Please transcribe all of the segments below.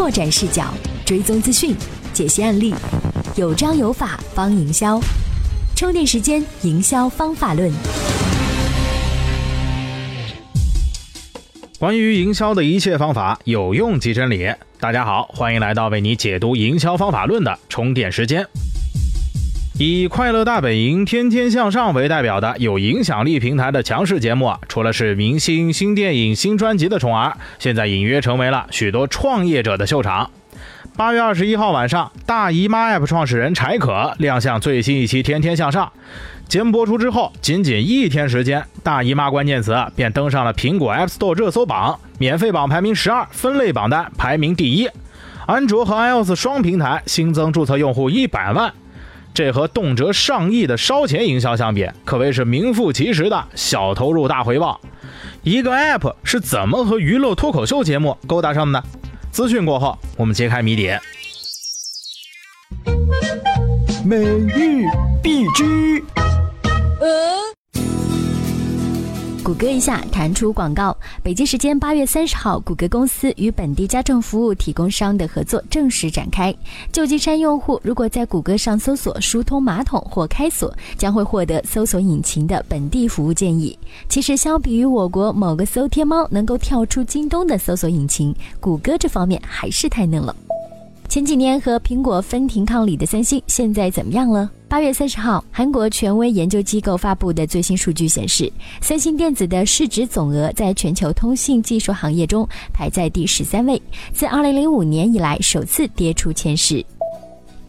拓展视角，追踪资讯，解析案例，有章有法帮营销。充电时间，营销方法论。关于营销的一切方法，有用即真理。大家好，欢迎来到为你解读营销方法论的充电时间。以《快乐大本营》《天天向上》为代表的有影响力平台的强势节目啊，除了是明星、新电影、新专辑的宠儿，现在隐约成为了许多创业者的秀场。八月二十一号晚上，大姨妈 App 创始人柴可亮相最新一期《天天向上》节目播出之后，仅仅一天时间，大姨妈关键词便登上了苹果 App Store 热搜榜，免费榜排名十二，分类榜单排名第一。安卓和 iOS 双平台新增注册用户一百万。这和动辄上亿的烧钱营销相比，可谓是名副其实的小投入大回报。一个 App 是怎么和娱乐脱口秀节目勾搭上的呢？资讯过后，我们揭开谜底。美玉必知。谷歌一下弹出广告。北京时间八月三十号，谷歌公司与本地家政服务提供商的合作正式展开。旧金山用户如果在谷歌上搜索“疏通马桶”或“开锁”，将会获得搜索引擎的本地服务建议。其实，相比于我国某个搜天猫能够跳出京东的搜索引擎，谷歌这方面还是太嫩了。前几年和苹果分庭抗礼的三星，现在怎么样了？八月三十号，韩国权威研究机构发布的最新数据显示，三星电子的市值总额在全球通信技术行业中排在第十三位，自二零零五年以来首次跌出前十。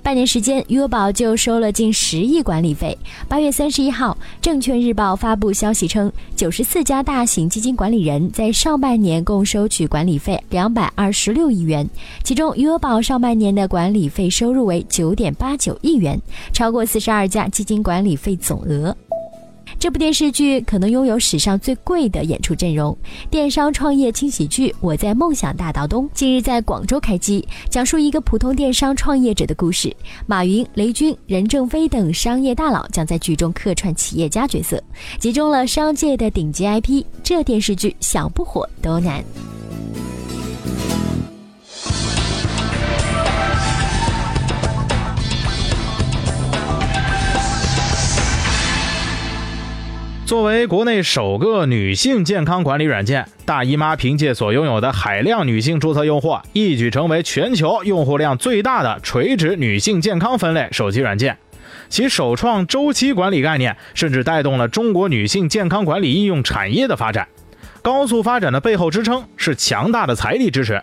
半年时间，余额宝就收了近十亿管理费。八月三十一号，证券日报发布消息称，九十四家大型基金管理人在上半年共收取管理费两百二十六亿元，其中余额宝上半年的管理费收入为九点八九亿元，超过四十二家基金管理费总额。这部电视剧可能拥有史上最贵的演出阵容。电商创业轻喜剧《我在梦想大道东》近日在广州开机，讲述一个普通电商创业者的故事。马云、雷军、任正非等商业大佬将在剧中客串企业家角色，集中了商界的顶级 IP。这电视剧想不火都难。作为国内首个女性健康管理软件，大姨妈凭借所拥有的海量女性注册用户，一举成为全球用户量最大的垂直女性健康分类手机软件。其首创周期管理概念，甚至带动了中国女性健康管理应用产业的发展。高速发展的背后支撑是强大的财力支持。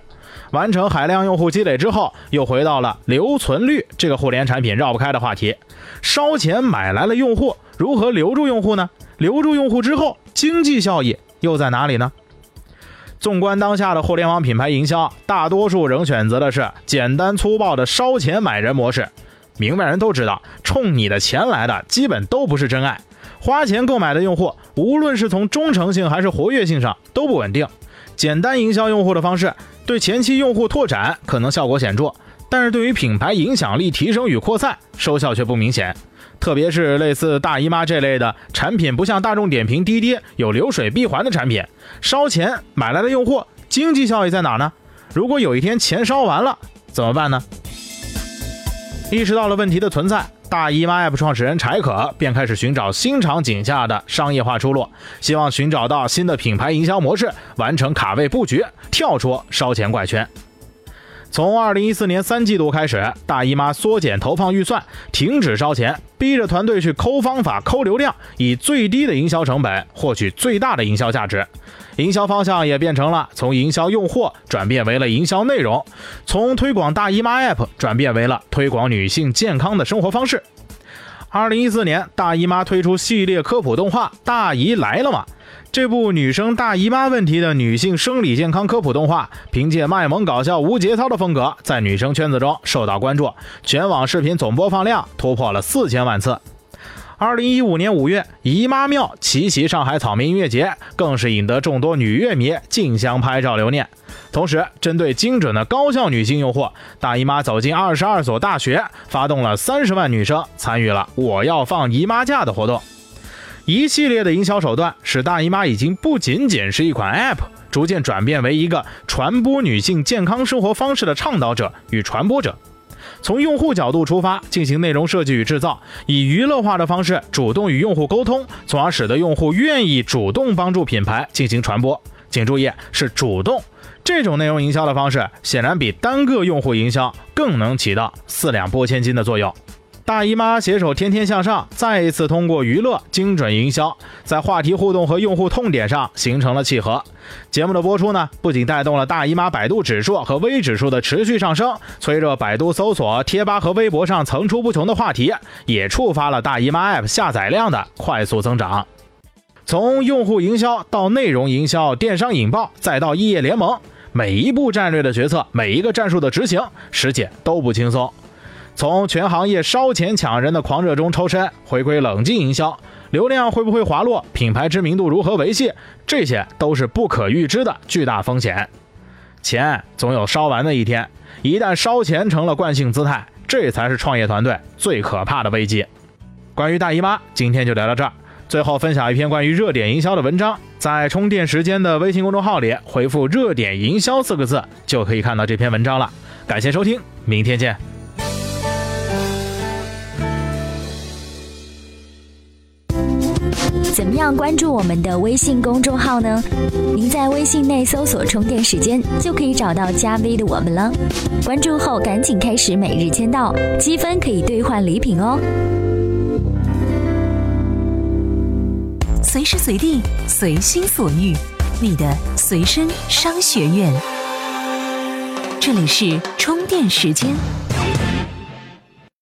完成海量用户积累之后，又回到了留存率这个互联产品绕不开的话题：烧钱买来了用户，如何留住用户呢？留住用户之后，经济效益又在哪里呢？纵观当下的互联网品牌营销，大多数仍选择的是简单粗暴的烧钱买人模式。明白人都知道，冲你的钱来的基本都不是真爱。花钱购买的用户，无论是从忠诚性还是活跃性上都不稳定。简单营销用户的方式，对前期用户拓展可能效果显著，但是对于品牌影响力提升与扩散，收效却不明显。特别是类似大姨妈这类的产品，不像大众点评、滴滴有流水闭环的产品，烧钱买来的用户，经济效益在哪呢？如果有一天钱烧完了，怎么办呢？意识到了问题的存在，大姨妈 App 创始人柴可便开始寻找新场景下的商业化出路，希望寻找到新的品牌营销模式，完成卡位布局，跳出烧钱怪圈。从二零一四年三季度开始，大姨妈缩减投放预算，停止烧钱，逼着团队去抠方法、抠流量，以最低的营销成本获取最大的营销价值。营销方向也变成了从营销用货转变为了营销内容，从推广大姨妈 App 转变为了推广女性健康的生活方式。二零一四年，大姨妈推出系列科普动画《大姨来了吗》。这部女生大姨妈问题的女性生理健康科普动画，凭借卖萌搞笑、无节操的风格，在女生圈子中受到关注，全网视频总播放量突破了四千万次。二零一五年五月，姨妈庙奇袭上海草莓音乐节，更是引得众多女乐迷竞相拍照留念。同时，针对精准的高校女性用户，大姨妈走进二十二所大学，发动了三十万女生参与了“我要放姨妈假”的活动。一系列的营销手段使大姨妈已经不仅仅是一款 App，逐渐转变为一个传播女性健康生活方式的倡导者与传播者。从用户角度出发，进行内容设计与制造，以娱乐化的方式主动与用户沟通，从而使得用户愿意主动帮助品牌进行传播。请注意，是主动。这种内容营销的方式，显然比单个用户营销更能起到四两拨千斤的作用。大姨妈携手天天向上，再一次通过娱乐精准营销，在话题互动和用户痛点上形成了契合。节目的播出呢，不仅带动了大姨妈百度指数和微指数的持续上升，催热百度搜索、贴吧和微博上层出不穷的话题，也触发了大姨妈 App 下载量的快速增长。从用户营销到内容营销、电商引爆，再到异业联盟，每一步战略的决策，每一个战术的执行，实际都不轻松。从全行业烧钱抢人的狂热中抽身，回归冷静营销，流量会不会滑落？品牌知名度如何维系？这些都是不可预知的巨大风险。钱总有烧完的一天，一旦烧钱成了惯性姿态，这才是创业团队最可怕的危机。关于大姨妈，今天就聊到这儿。最后分享一篇关于热点营销的文章，在充电时间的微信公众号里回复“热点营销”四个字，就可以看到这篇文章了。感谢收听，明天见。怎么样关注我们的微信公众号呢？您在微信内搜索“充电时间”，就可以找到加 V 的我们了。关注后赶紧开始每日签到，积分可以兑换礼品哦。随时随地，随心所欲，你的随身商学院。这里是充电时间。